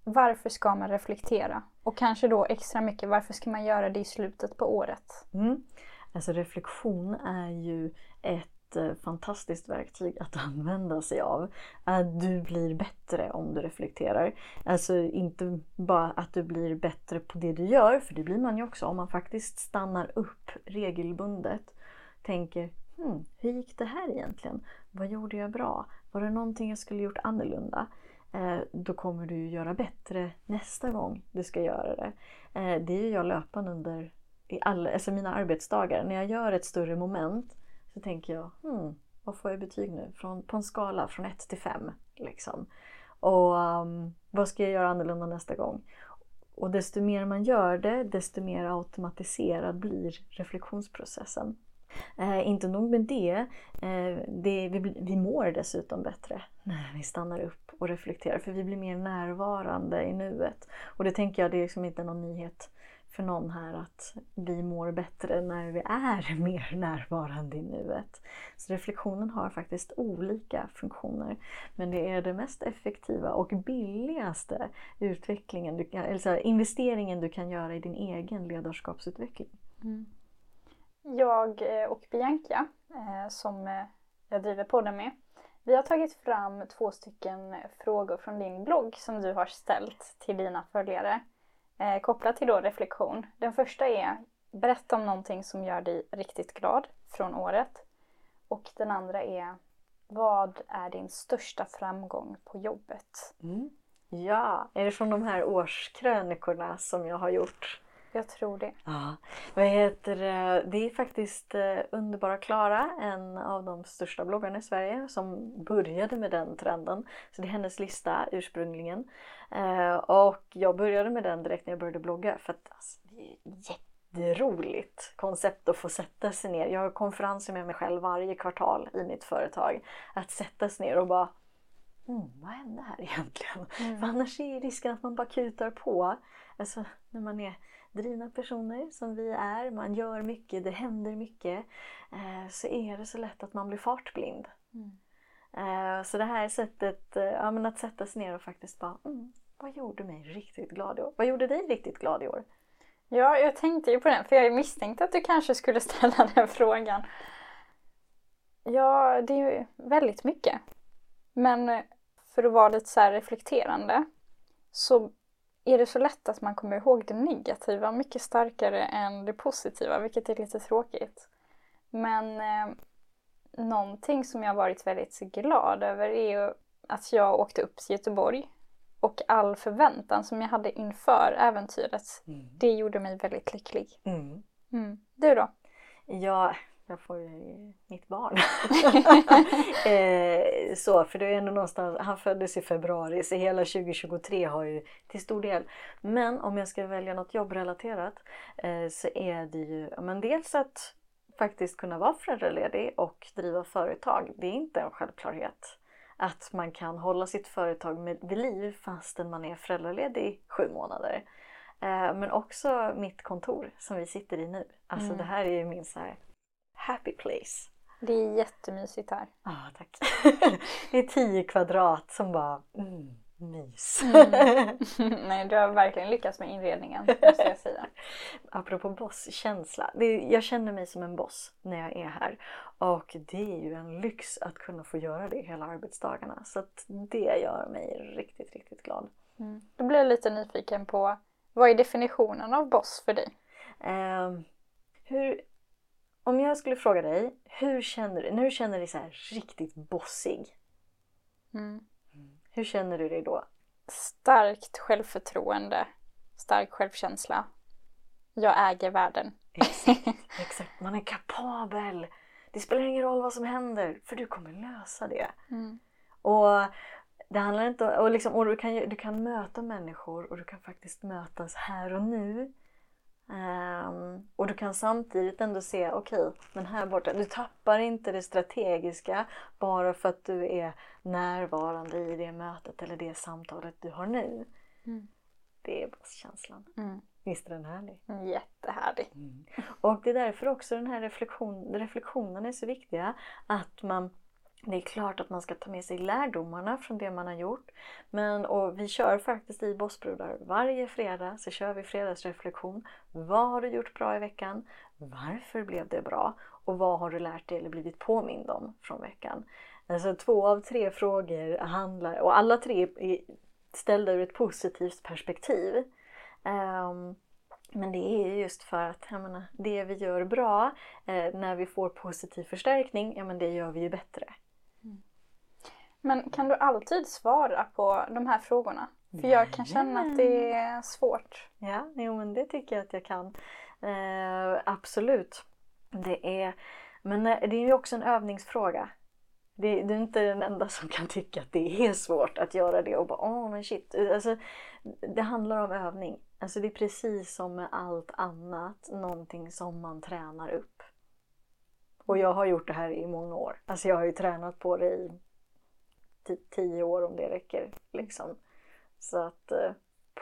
Varför ska man reflektera? Och kanske då extra mycket, varför ska man göra det i slutet på året? Mm. Alltså reflektion är ju ett eh, fantastiskt verktyg att använda sig av. Att du blir bättre om du reflekterar. Alltså inte bara att du blir bättre på det du gör, för det blir man ju också om man faktiskt stannar upp regelbundet. Tänker, hmm, hur gick det här egentligen? Vad gjorde jag bra? Var det någonting jag skulle gjort annorlunda? Eh, då kommer du göra bättre nästa gång du ska göra det. Eh, det gör jag löpande under i all, alltså mina arbetsdagar. När jag gör ett större moment så tänker jag, hmm, vad får jag betyg nu? Från, på en skala från 1 till 5. Liksom. Och um, vad ska jag göra annorlunda nästa gång? Och desto mer man gör det, desto mer automatiserad blir reflektionsprocessen. Eh, inte nog med det, eh, det vi, vi mår dessutom bättre när vi stannar upp och reflekterar för vi blir mer närvarande i nuet. Och det tänker jag, det är liksom inte någon nyhet för någon här att vi mår bättre när vi är mer närvarande i nuet. Så reflektionen har faktiskt olika funktioner. Men det är den mest effektiva och billigaste utvecklingen du kan, alltså investeringen du kan göra i din egen ledarskapsutveckling. Mm. Jag eh, och Bianca, eh, som eh, jag driver podden med, vi har tagit fram två stycken frågor från din blogg som du har ställt till dina följare eh, kopplat till då reflektion. Den första är berätta om någonting som gör dig riktigt glad från året. Och den andra är vad är din största framgång på jobbet? Mm. Ja, är det från de här årskrönikorna som jag har gjort? Jag tror det. Ja, vad heter det? är faktiskt eh, Underbara Klara, en av de största bloggarna i Sverige som började med den trenden. Så det är hennes lista ursprungligen. Eh, och jag började med den direkt när jag började blogga för att alltså, det är jätteroligt koncept att få sätta sig ner. Jag har konferenser med mig själv varje kvartal i mitt företag. Att sätta sig ner och bara Mm, vad hände här egentligen? Mm. För annars är risken att man bara kutar på. Alltså när man är drivna personer som vi är, man gör mycket, det händer mycket, eh, så är det så lätt att man blir fartblind. Mm. Eh, så det här sättet, eh, ja, men att sätta sig ner och faktiskt bara, mm, vad gjorde mig riktigt glad i år? Vad gjorde dig riktigt glad i år? Ja, jag tänkte ju på den, för jag misstänkte att du kanske skulle ställa den frågan. Ja, det är ju väldigt mycket. Men för att vara lite så reflekterande så är det så lätt att man kommer ihåg det negativa mycket starkare än det positiva, vilket är lite tråkigt. Men eh, någonting som jag varit väldigt glad över är att jag åkte upp till Göteborg och all förväntan som jag hade inför äventyret, mm. det gjorde mig väldigt lycklig. Mm. Mm. Du då? Ja, jag får ju mitt barn. eh, så, för det är ändå någonstans, han föddes i februari så hela 2023 har ju till stor del. Men om jag ska välja något jobbrelaterat eh, så är det ju men dels att faktiskt kunna vara föräldraledig och driva företag. Det är inte en självklarhet att man kan hålla sitt företag med vid liv fastän man är föräldraledig i sju månader. Eh, men också mitt kontor som vi sitter i nu. Alltså mm. det här är ju min så här happy place. Det är jättemysigt här. Ja, ah, tack. det är tio kvadrat som bara mm, mys. Mm. Nej, du har verkligen lyckats med inredningen, måste jag säga. Apropå bosskänsla. jag känner mig som en boss när jag är här. Och det är ju en lyx att kunna få göra det hela arbetsdagarna. Så att det gör mig riktigt, riktigt glad. Mm. Då blir jag lite nyfiken på, vad är definitionen av boss för dig? Um, hur om jag skulle fråga dig, hur känner du du känner dig så riktigt bossig? Mm. Hur känner du dig då? Starkt självförtroende, stark självkänsla. Jag äger världen. Exakt, exakt. man är kapabel. Det spelar ingen roll vad som händer, för du kommer lösa det. Mm. Och det handlar inte och liksom, och du kan, du kan möta människor och du kan faktiskt mötas här och nu. Um, och du kan samtidigt ändå se, okej, okay, men här borta, du tappar inte det strategiska bara för att du är närvarande i det mötet eller det samtalet du har nu. Mm. Det är bosskänslan. Mm. Visst är den härlig? Jättehärlig. Mm. Och det är därför också den här reflektion, reflektionen är så viktiga. Att man det är klart att man ska ta med sig lärdomarna från det man har gjort. Men, och vi kör faktiskt i Bossbrudar varje fredag så kör vi fredagsreflektion. Vad har du gjort bra i veckan? Varför blev det bra? Och vad har du lärt dig eller blivit påmind om från veckan? Alltså två av tre frågor handlar, och alla tre är ställda ur ett positivt perspektiv. Um, men det är just för att jag menar, det vi gör bra, eh, när vi får positiv förstärkning, ja men det gör vi ju bättre. Men kan du alltid svara på de här frågorna? För jag kan känna att det är svårt. Ja, jo, men det tycker jag att jag kan. Eh, absolut. Det är, men eh, det är ju också en övningsfråga. Det, du är inte den enda som kan tycka att det är svårt att göra det och bara åh men shit. Alltså, det handlar om övning. Alltså det är precis som med allt annat, någonting som man tränar upp. Och jag har gjort det här i många år. Alltså jag har ju tränat på det i tio år om det räcker. Liksom. Så att uh,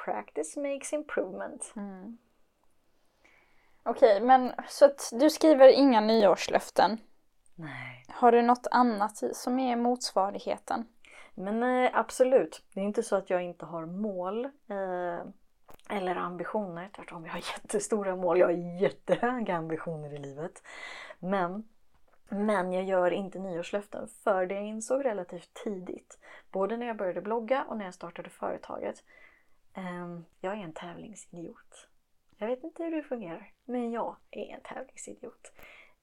practice makes improvement. Mm. Okej, okay, men så att du skriver inga nyårslöften? Nej. Har du något annat som är motsvarigheten? Men eh, absolut. Det är inte så att jag inte har mål eh, eller ambitioner. Tvärtom, jag har jättestora mål. Jag har jättehöga ambitioner i livet. Men men jag gör inte nyårslöften för det jag insåg relativt tidigt, både när jag började blogga och när jag startade företaget. Ehm, jag är en tävlingsidiot. Jag vet inte hur det fungerar, men jag är en tävlingsidiot.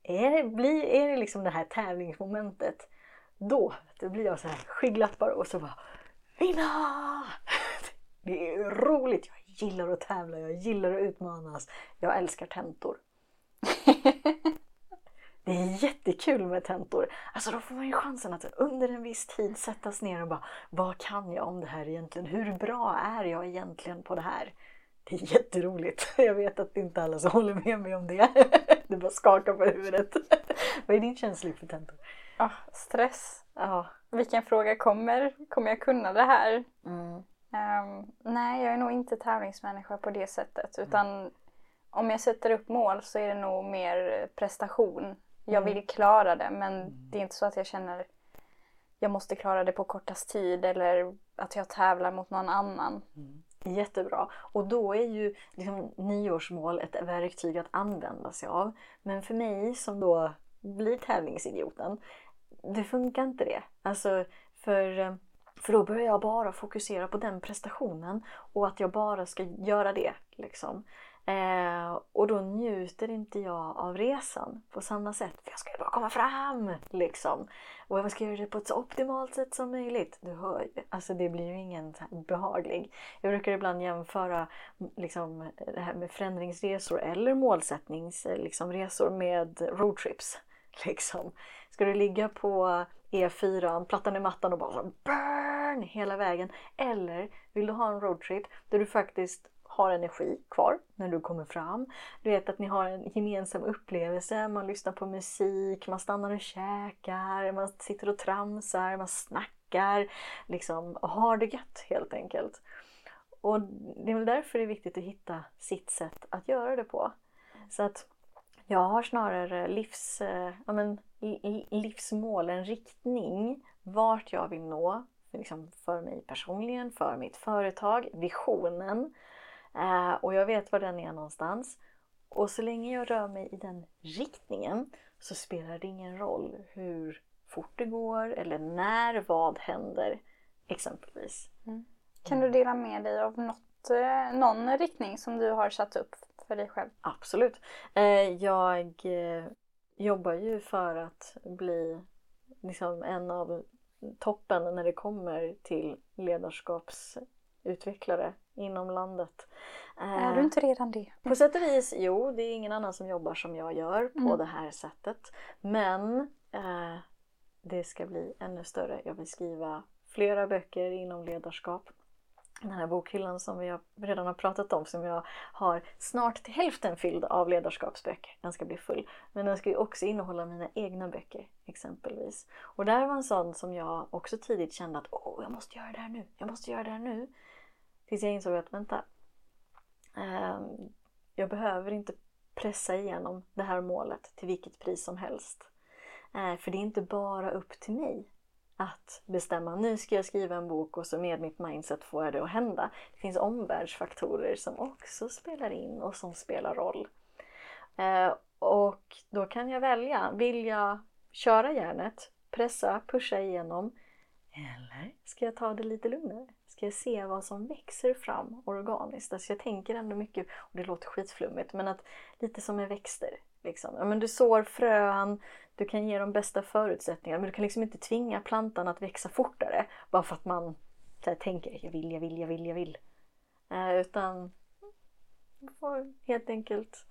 Är det, blir, är det liksom det här tävlingsmomentet, då då blir jag så här skygglappar och så bara Vinna! Det är roligt, jag gillar att tävla, jag gillar att utmanas. Jag älskar tentor. Det är jättekul med tentor. Alltså då får man ju chansen att under en viss tid sättas ner och bara Vad kan jag om det här egentligen? Hur bra är jag egentligen på det här? Det är jätteroligt. Jag vet att det inte alla som håller med mig om det. Det bara skakar på huvudet. Vad är din känsla för tentor? Ah, stress. Ja. Vilken fråga kommer? Kommer jag kunna det här? Mm. Um, nej, jag är nog inte tävlingsmänniska på det sättet. Utan mm. om jag sätter upp mål så är det nog mer prestation jag vill mm. klara det men mm. det är inte så att jag känner jag måste klara det på kortast tid eller att jag tävlar mot någon annan. Mm. Jättebra. Och då är ju liksom nyårsmål ett verktyg att använda sig av. Men för mig som då blir tävlingsidioten, det funkar inte det. Alltså för, för då börjar jag bara fokusera på den prestationen och att jag bara ska göra det. Liksom. Eh, och då njuter inte jag av resan på samma sätt. För jag ska ju bara komma fram liksom. Och jag ska göra det på ett så optimalt sätt som möjligt. Du hör ju. Alltså det blir ju ingen behaglig. Jag brukar ibland jämföra liksom, det här med förändringsresor eller målsättningsresor liksom, med roadtrips. Liksom. Ska du ligga på E4, plattan i mattan och bara burn hela vägen. Eller vill du ha en roadtrip där du faktiskt har energi kvar när du kommer fram. Du vet att ni har en gemensam upplevelse, man lyssnar på musik, man stannar och käkar, man sitter och tramsar, man snackar. Liksom, och har det gött helt enkelt. Och det är väl därför det är viktigt att hitta sitt sätt att göra det på. Så att jag har snarare livs, eh, ja men, livsmål, en riktning vart jag vill nå liksom för mig personligen, för mitt företag, visionen. Eh, och jag vet var den är någonstans. Och så länge jag rör mig i den riktningen så spelar det ingen roll hur fort det går eller när vad händer exempelvis. Mm. Kan du dela med dig av något, eh, någon riktning som du har satt upp för dig själv? Absolut. Eh, jag jobbar ju för att bli liksom en av toppen när det kommer till ledarskapsutvecklare inom landet. Är du inte redan det? På sätt och vis, jo. Det är ingen annan som jobbar som jag gör på mm. det här sättet. Men eh, det ska bli ännu större. Jag vill skriva flera böcker inom ledarskap. Den här bokhyllan som vi redan har pratat om som jag har snart till hälften fylld av ledarskapsböcker. Den ska bli full. Men den ska ju också innehålla mina egna böcker exempelvis. Och där var en sån som jag också tidigt kände att åh, jag måste göra det här nu. Jag måste göra det här nu. Tills jag insåg att vänta. Ehm, jag behöver inte pressa igenom det här målet till vilket pris som helst. Eh, för det är inte bara upp till mig att bestämma nu ska jag skriva en bok och så med mitt mindset får jag det att hända. Det finns omvärldsfaktorer som också spelar in och som spelar roll. Eh, och då kan jag välja, vill jag köra järnet, pressa, pusha igenom eller ska jag ta det lite lugnare? Ska jag se vad som växer fram organiskt? Alltså jag tänker ändå mycket, och det låter skitflummigt, men att lite som med växter. Liksom. Ja, men du sår frön, du kan ge de bästa förutsättningarna. men du kan liksom inte tvinga plantan att växa fortare bara för att man här, tänker jag vill, jag vill, jag vill, jag vill. Eh, utan du får helt enkelt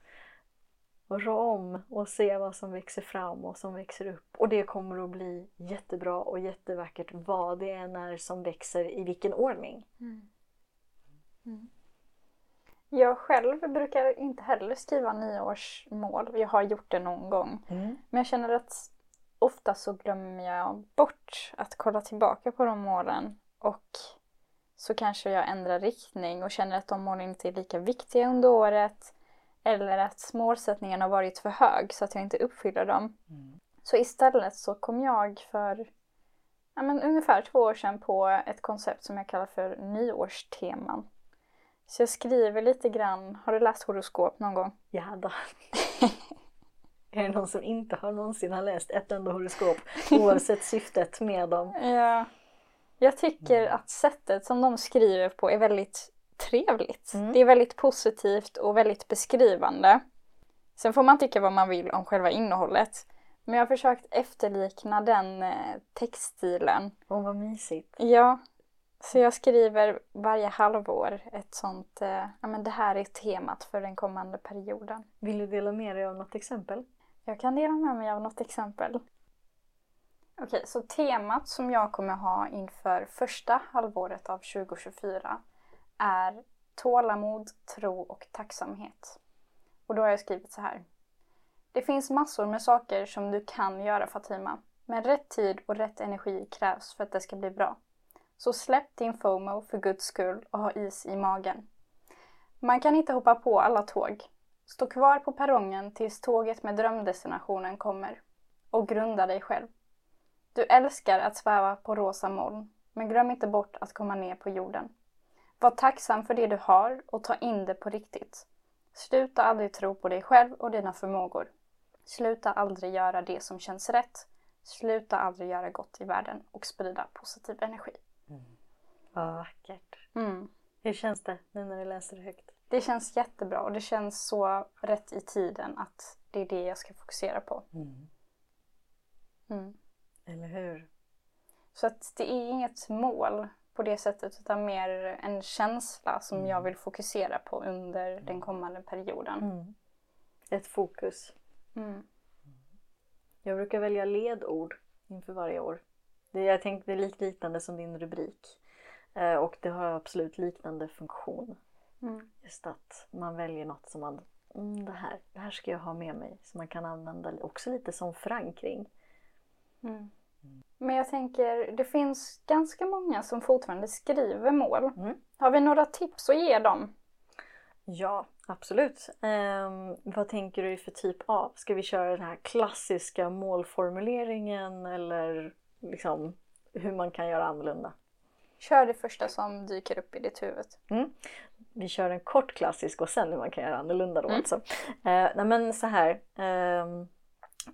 rå om och se vad som växer fram och som växer upp. Och det kommer att bli jättebra och jättevackert vad det än är som växer i vilken ordning. Mm. Mm. Jag själv brukar inte heller skriva nyårsmål. Jag har gjort det någon gång. Mm. Men jag känner att ofta så glömmer jag bort att kolla tillbaka på de målen. Och så kanske jag ändrar riktning och känner att de målen inte är lika viktiga under året. Eller att målsättningen har varit för hög så att jag inte uppfyller dem. Mm. Så istället så kom jag för ja, men ungefär två år sedan på ett koncept som jag kallar för nyårsteman. Så jag skriver lite grann. Har du läst horoskop någon gång? Ja då. är det någon som inte har någonsin har läst ett enda horoskop oavsett syftet med dem? Ja. Jag tycker att sättet som de skriver på är väldigt trevligt. Mm. Det är väldigt positivt och väldigt beskrivande. Sen får man tycka vad man vill om själva innehållet. Men jag har försökt efterlikna den eh, textstilen. Åh, vad mysigt. Ja, så jag skriver varje halvår ett sånt, eh, ja men det här är temat för den kommande perioden. Vill du dela med dig av något exempel? Jag kan dela med mig av något exempel. Okej, så temat som jag kommer ha inför första halvåret av 2024 är tålamod, tro och tacksamhet. Och då har jag skrivit så här. Det finns massor med saker som du kan göra Fatima, men rätt tid och rätt energi krävs för att det ska bli bra. Så släpp din FOMO för guds skull och ha is i magen. Man kan inte hoppa på alla tåg. Stå kvar på perrongen tills tåget med drömdestinationen kommer. Och grunda dig själv. Du älskar att sväva på rosa moln, men glöm inte bort att komma ner på jorden. Var tacksam för det du har och ta in det på riktigt. Sluta aldrig tro på dig själv och dina förmågor. Sluta aldrig göra det som känns rätt. Sluta aldrig göra gott i världen och sprida positiv energi. Mm. Vad vackert. Mm. Hur känns det nu när du läser det högt? Det känns jättebra och det känns så rätt i tiden att det är det jag ska fokusera på. Mm. Mm. Eller hur? Så att det är inget mål på det sättet utan mer en känsla som mm. jag vill fokusera på under den kommande perioden. Mm. Ett fokus. Mm. Jag brukar välja ledord inför varje år. Det, jag tänkte det är liknande som din rubrik. Eh, och det har absolut liknande funktion. Mm. Just att man väljer något som man, mm, det, här, det här ska jag ha med mig. Som man kan använda också lite som förankring. Men jag tänker, det finns ganska många som fortfarande skriver mål. Mm. Har vi några tips att ge dem? Ja, absolut. Um, vad tänker du för typ av? Ska vi köra den här klassiska målformuleringen eller liksom hur man kan göra annorlunda. Kör det första som dyker upp i ditt huvud. Mm. Vi kör en kort klassisk och sen hur man kan göra annorlunda då mm. alltså. Eh, nej men så här. Eh,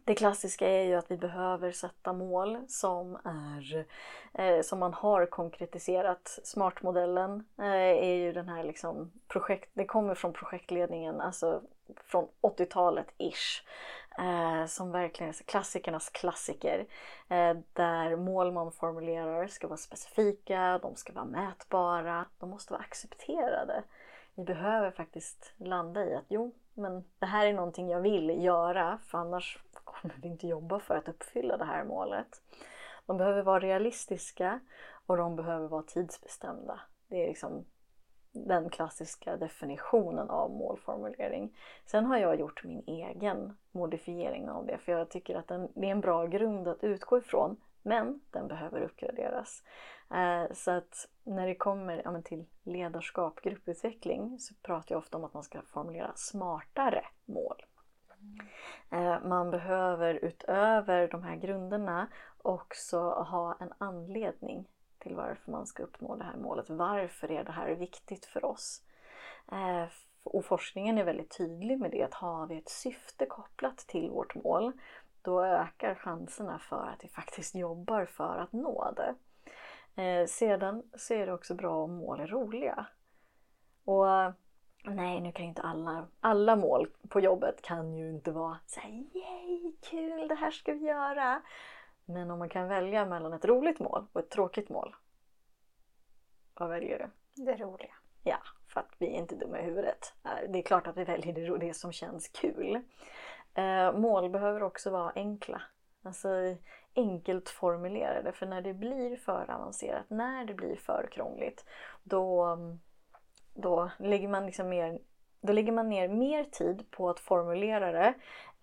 det klassiska är ju att vi behöver sätta mål som, är, eh, som man har konkretiserat. Smartmodellen eh, är ju den här liksom projekt, det kommer från projektledningen, alltså från 80-talet ish. Eh, som verkligen är klassikernas klassiker. Eh, där mål man formulerar ska vara specifika, de ska vara mätbara, de måste vara accepterade. Vi behöver faktiskt landa i att jo, men det här är någonting jag vill göra för annars kommer vi inte jobba för att uppfylla det här målet. De behöver vara realistiska och de behöver vara tidsbestämda. Det är liksom den klassiska definitionen av målformulering. Sen har jag gjort min egen modifiering av det för jag tycker att den, det är en bra grund att utgå ifrån men den behöver uppgraderas. Eh, så att när det kommer ja, till ledarskap, grupputveckling så pratar jag ofta om att man ska formulera smartare mål. Eh, man behöver utöver de här grunderna också ha en anledning till varför man ska uppnå det här målet. Varför är det här viktigt för oss? Eh, och forskningen är väldigt tydlig med det att har vi ett syfte kopplat till vårt mål då ökar chanserna för att vi faktiskt jobbar för att nå det. Eh, sedan så är det också bra om mål är roliga. Och nej, nu kan ju inte alla, alla mål på jobbet kan ju inte vara så här, yay, kul, det här ska vi göra. Men om man kan välja mellan ett roligt mål och ett tråkigt mål. Vad väljer du? Det roliga. Ja, för att vi är inte dumma i huvudet. Eh, det är klart att vi väljer det som känns kul. Eh, mål behöver också vara enkla. Alltså enkelt formulerade. För när det blir för avancerat, när det blir för krångligt, då, då lägger man liksom mer då lägger man ner mer tid på att formulera det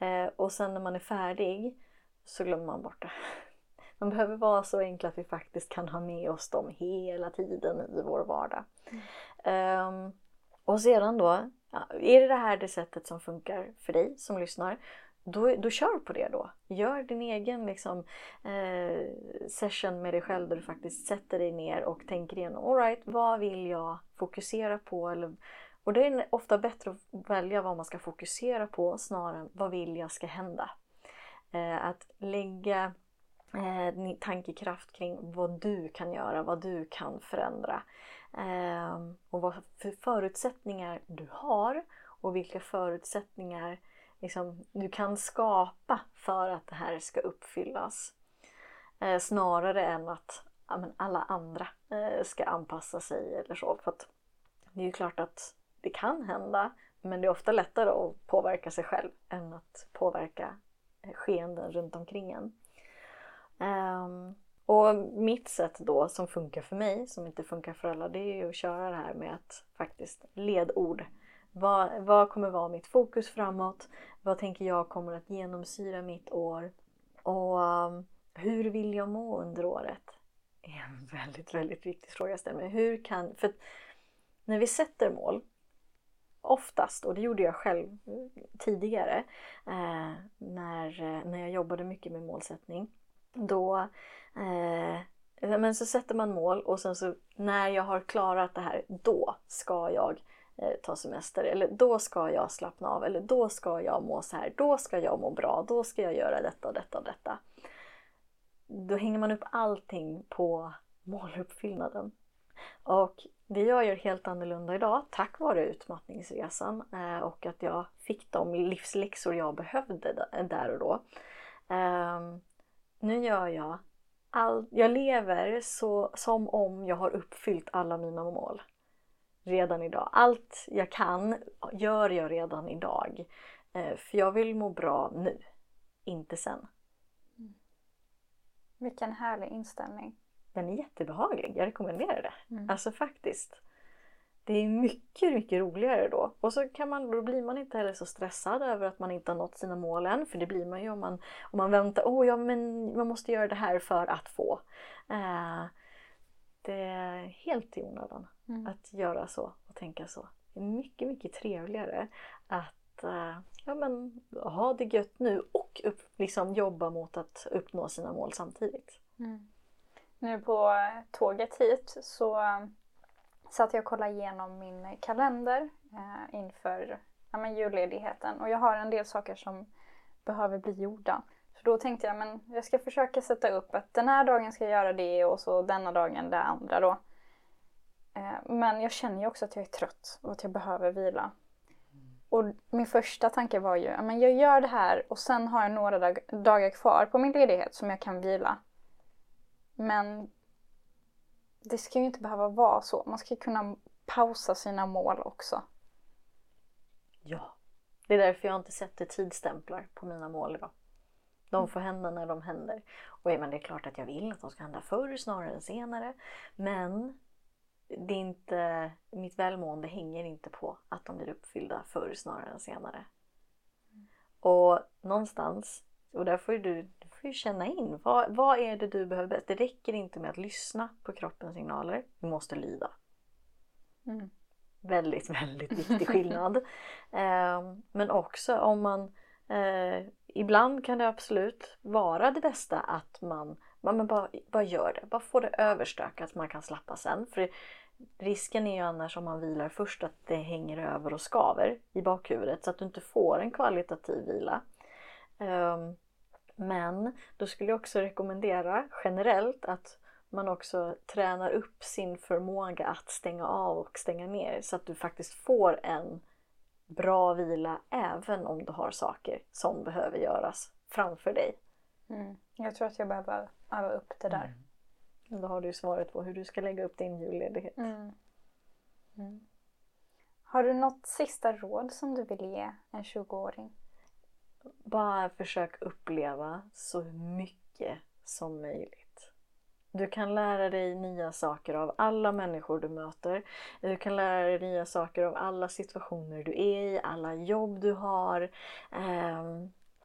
eh, och sen när man är färdig så glömmer man bort det. De behöver vara så enkla att vi faktiskt kan ha med oss dem hela tiden i vår vardag. Mm. Um, och sedan då, ja, är det det här det sättet som funkar för dig som lyssnar, då, då kör på det då. Gör din egen liksom, eh, session med dig själv där du faktiskt sätter dig ner och tänker igenom, alright, vad vill jag fokusera på? Eller, och det är ofta bättre att välja vad man ska fokusera på snarare än vad vill jag ska hända. Eh, att lägga eh, tankekraft kring vad du kan göra, vad du kan förändra. Eh, och vad för förutsättningar du har och vilka förutsättningar liksom, du kan skapa för att det här ska uppfyllas. Eh, snarare än att ja, men alla andra eh, ska anpassa sig eller så. För att det är ju klart att det kan hända men det är ofta lättare att påverka sig själv än att påverka eh, skeenden runt omkring en. Um, och mitt sätt då som funkar för mig, som inte funkar för alla, det är ju att köra det här med att faktiskt ledord. Vad, vad kommer vara mitt fokus framåt? Vad tänker jag kommer att genomsyra mitt år? Och um, hur vill jag må under året? Det är en väldigt, väldigt viktig fråga jag ställer mig. Hur kan, för när vi sätter mål, oftast, och det gjorde jag själv eh, tidigare eh, när, eh, när jag jobbade mycket med målsättning, då eh, men så sätter man mål och sen så när jag har klarat det här, då ska jag eh, ta semester. Eller då ska jag slappna av. Eller då ska jag må så här. Då ska jag må bra. Då ska jag göra detta och detta och detta. Då hänger man upp allting på måluppfyllnaden. Och det jag gör helt annorlunda idag tack vare utmattningsresan eh, och att jag fick de livsläxor jag behövde där och då. Eh, nu gör jag all, jag lever så, som om jag har uppfyllt alla mina mål redan idag. Allt jag kan gör jag redan idag. Eh, för jag vill må bra nu, inte sen. Mm. Vilken härlig inställning. Den är jättebehaglig, jag rekommenderar det. Mm. Alltså faktiskt. Det är mycket, mycket roligare då. Och så kan man, då blir man inte heller så stressad över att man inte har nått sina mål än. För det blir man ju om man, om man väntar. Åh, oh, ja men man måste göra det här för att få. Eh, det är helt i onödan mm. att göra så och tänka så. Det är mycket, mycket trevligare att uh, ja, men, ha det gött nu och upp, liksom, jobba mot att uppnå sina mål samtidigt. Mm. Nu på tåget hit så satt jag och kollade igenom min kalender eh, inför ja, men julledigheten och jag har en del saker som behöver bli gjorda. Så då tänkte jag men jag ska försöka sätta upp att den här dagen ska jag göra det och så denna dagen det andra då. Eh, men jag känner ju också att jag är trött och att jag behöver vila. Och min första tanke var ju, att jag gör det här och sen har jag några dag dagar kvar på min ledighet som jag kan vila. Men det ska ju inte behöva vara så. Man ska kunna pausa sina mål också. Ja. Det är därför jag inte sätter tidstämplar på mina mål idag. De får hända när de händer. Och ja, men det är klart att jag vill att de ska hända förr snarare än senare. Men det är inte, mitt välmående hänger inte på att de blir uppfyllda förr snarare än senare. Och någonstans, och där får du, du får ju känna in, vad, vad är det du behöver bäst? Det räcker inte med att lyssna på kroppens signaler, du måste lyda. Mm. Väldigt, väldigt viktig skillnad. eh, men också om man eh, Ibland kan det absolut vara det bästa att man, man bara, bara gör det. Bara få det överstökat så man kan slappa sen. För risken är ju annars om man vilar först att det hänger över och skaver i bakhuvudet så att du inte får en kvalitativ vila. Um, men då skulle jag också rekommendera generellt att man också tränar upp sin förmåga att stänga av och stänga ner så att du faktiskt får en bra vila även om du har saker som behöver göras framför dig. Mm. Jag tror att jag behöver öva upp det där. Mm. Då har du svaret på hur du ska lägga upp din julledighet. Mm. mm. Har du något sista råd som du vill ge en 20-åring? Bara försök uppleva så mycket som möjligt. Du kan lära dig nya saker av alla människor du möter. Du kan lära dig nya saker av alla situationer du är i, alla jobb du har. Eh,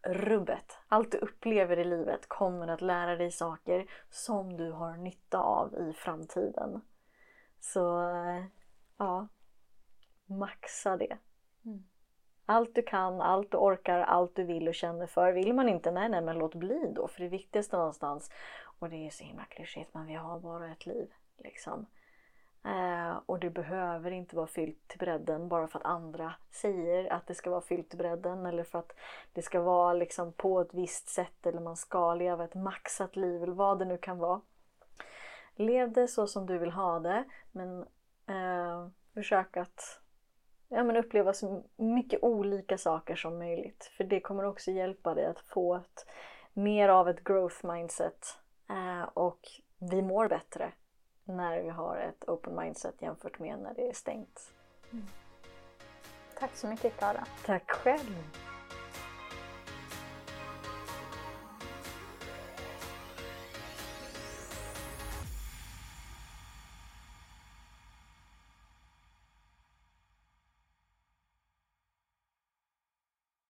rubbet. Allt du upplever i livet kommer att lära dig saker som du har nytta av i framtiden. Så eh, ja, maxa det. Mm. Allt du kan, allt du orkar, allt du vill och känner för. Vill man inte, nej nej men låt bli då. För det viktigaste någonstans och det är så himla klyschigt men vi har bara ett liv. Liksom. Eh, och det behöver inte vara fyllt till bredden bara för att andra säger att det ska vara fyllt till bredden eller för att det ska vara liksom på ett visst sätt eller man ska leva ett maxat liv eller vad det nu kan vara. Lev det så som du vill ha det men eh, försök att ja, men uppleva så mycket olika saker som möjligt. För det kommer också hjälpa dig att få ett, mer av ett growth mindset Eh, och vi mår bättre när vi har ett open mindset jämfört med när det är stängt. Mm. Tack så mycket Klara. Tack själv.